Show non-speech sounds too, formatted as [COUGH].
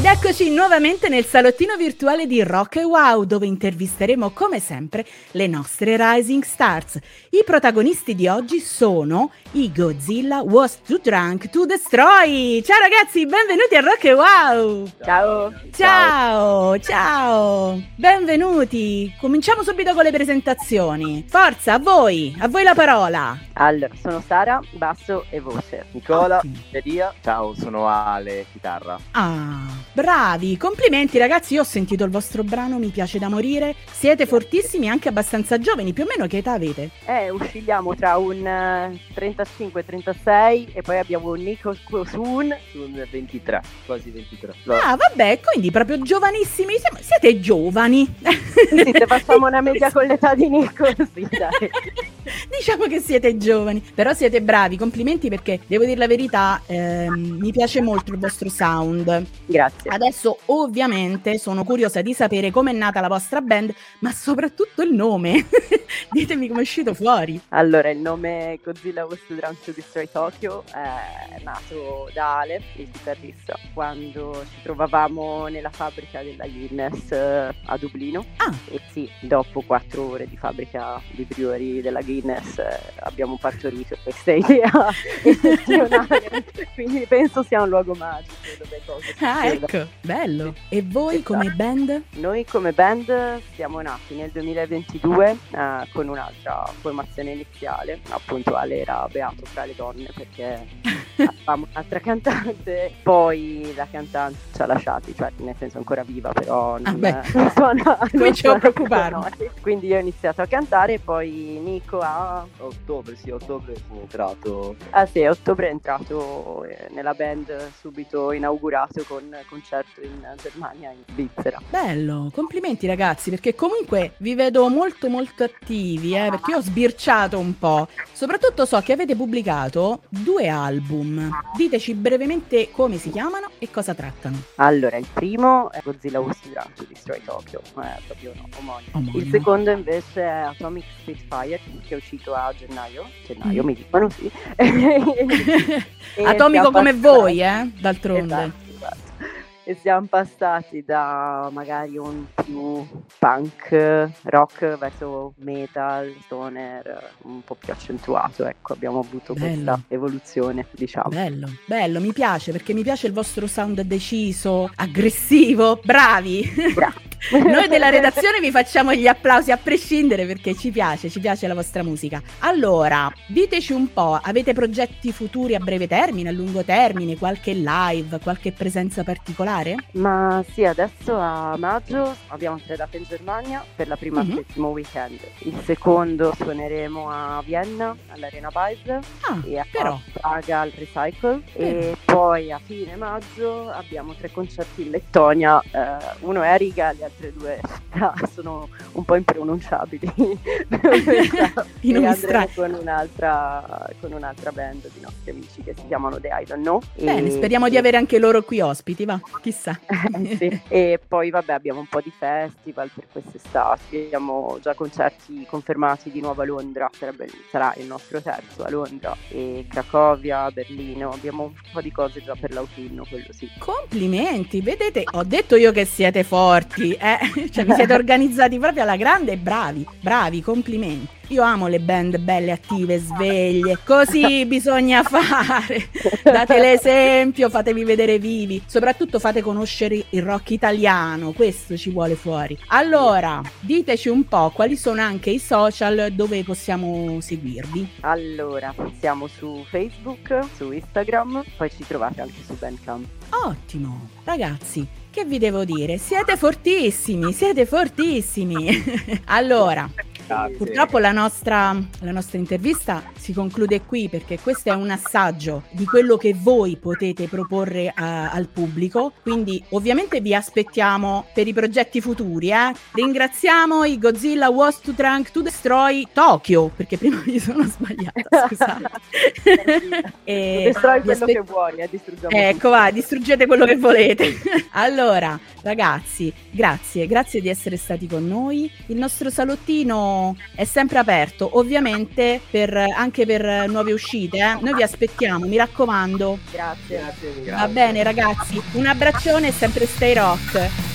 Ed eccoci nuovamente nel salottino virtuale di Rock e Wow, dove intervisteremo come sempre le nostre Rising Stars. I protagonisti di oggi sono i Godzilla Was Too Drunk to Destroy. Ciao ragazzi, benvenuti a Rock e Wow. Ciao. Ciao, ciao. Benvenuti. Cominciamo subito con le presentazioni. Forza, a voi, a voi la parola. Allora, sono Sara, basso e voce. Nicola, Ottimo. batteria. Ciao, sono Ale, chitarra. Ah, bravi, complimenti ragazzi, io ho sentito il vostro brano, mi piace da morire. Siete fortissimi, anche abbastanza giovani, più o meno che età avete? Eh, oscilliamo tra un eh, 35-36 e poi abbiamo un Nico Soon. Sono 23, quasi 23. Ah, vabbè, quindi proprio giovanissimi, siete giovani. Sì, se facciamo una media [LAUGHS] con l'età di Nico, sì, dai. [LAUGHS] Diciamo che siete giovani, però siete bravi, complimenti perché devo dire la verità, ehm, mi piace molto il vostro sound. Grazie. Adesso ovviamente sono curiosa di sapere com'è nata la vostra band, ma soprattutto il nome. [LAUGHS] [LAUGHS] Ditemi come è uscito fuori. Allora, il nome Godzilla Too Drunk to Destroy Tokyo è nato da Ale, il chitarrista, quando ci trovavamo nella fabbrica della Guinness eh, a Dublino. Ah, E sì, dopo quattro ore di fabbrica di brewery della Guinness eh, abbiamo partorito questa [LAUGHS] idea eccezionale, [LAUGHS] quindi penso sia un luogo magico dove cose ah, ecco, bello. E voi come band? Noi come band siamo nati nel 2022 eh, con un'altra formazione iniziale, appunto Ale era beato fra le donne perché [LAUGHS] avevamo un'altra cantante, poi la cantante ci ha lasciati, cioè nel senso ancora viva però non, Ah, non suona, [LAUGHS] Cominciamo a preoccuparmi. Quindi io ho iniziato a cantare e poi Nico ha... A ottobre, sì, ottobre sono entrato. Ah sì, ottobre è entrato eh, nella band subito inaugurato con concerto in Germania in Svizzera. Bello, complimenti ragazzi, perché comunque vi vedo molto molto attivi, eh, perché io ho sbirciato un po'. Soprattutto so che avete pubblicato due album. Diteci brevemente come si chiamano e cosa trattano. Allora, il primo è Godzilla Drunk to Destroy Tokyo, è proprio no, omonimo. Omonimo. Il secondo invece è Atomic Spitfire, che è uscito a gennaio, gennaio Mm. mi dicono sì. [LAUGHS] [LAUGHS] Atomico come voi, eh, d'altronde. Esatto. E siamo passati da magari un più punk rock verso metal, stoner, un po' più accentuato, ecco, abbiamo avuto Bello. questa evoluzione, diciamo. Bello, bello, mi piace perché mi piace il vostro sound deciso, aggressivo, bravi. Grazie. [LAUGHS] Noi della [LAUGHS] redazione vi facciamo gli applausi a prescindere perché ci piace, ci piace la vostra musica. Allora, diteci un po', avete progetti futuri a breve termine, a lungo termine, qualche live, qualche presenza particolare? Ma sì, adesso a maggio abbiamo tre date in Germania per la prima Mhm. e settimo weekend. Il secondo suoneremo a Vienna all'Arena Bise Ah, e a però, Praga al Recycle Bene. e poi a fine maggio abbiamo tre concerti in Lettonia, eh, uno è a Riga, gli altri due [LAUGHS] ah, sono un po' impronunciabili I nomi andremo strani. con un'altra, con un'altra band di nostri amici che si chiamano The I Don't Know. Bene, E- speriamo di avere anche loro qui ospiti, va, chissà. eh, [LAUGHS] sì. E poi vabbè abbiamo un po' di festival per quest'estate, abbiamo già concerti confermati di nuovo a Londra, sarebbe- sarà il nostro terzo a Londra, e Cracovia, Berlino, abbiamo un po' di cose già per l'autunno, quello sì. Complimenti, vedete, ho detto io che siete forti, eh? [LAUGHS] cioè vi siete organizzati proprio alla grande bravi, bravi, complimenti. Io amo le band belle, attive, sveglie, così [LAUGHS] bisogna fare. Date l'esempio, fatevi vedere vivi, soprattutto fate conoscere il rock italiano, questo ci vuole fuori. Allora, diteci un po' quali sono anche i social dove possiamo seguirvi. Allora, siamo su Facebook, su Instagram, poi ci trovate anche su Bandcamp. Ottimo, ragazzi, che vi devo dire? Siete fortissimi, siete fortissimi. [LAUGHS] allora, Grazie. purtroppo la nostra, la nostra intervista si conclude qui perché questo è un assaggio di quello che voi potete proporre a- al pubblico. Quindi, ovviamente, vi aspettiamo per i progetti futuri. Eh? Ringraziamo i Godzilla Was to Drunk to Destroy Tokyo perché prima mi sono sbagliata. Scusate. [LAUGHS] E vi quello aspe- che vuoi, eh, distruggiamo Ecco, va, distruggete quello che volete. allora, ragazzi, grazie, grazie di essere stati con noi. Il nostro salottino diciamo è sempre aperto, ovviamente per, anche per nuove uscite. Eh? Noi vi aspettiamo, mi raccomando. Grazie. Grazie, Va bene ragazzi, un abbraccione e sempre stay rock.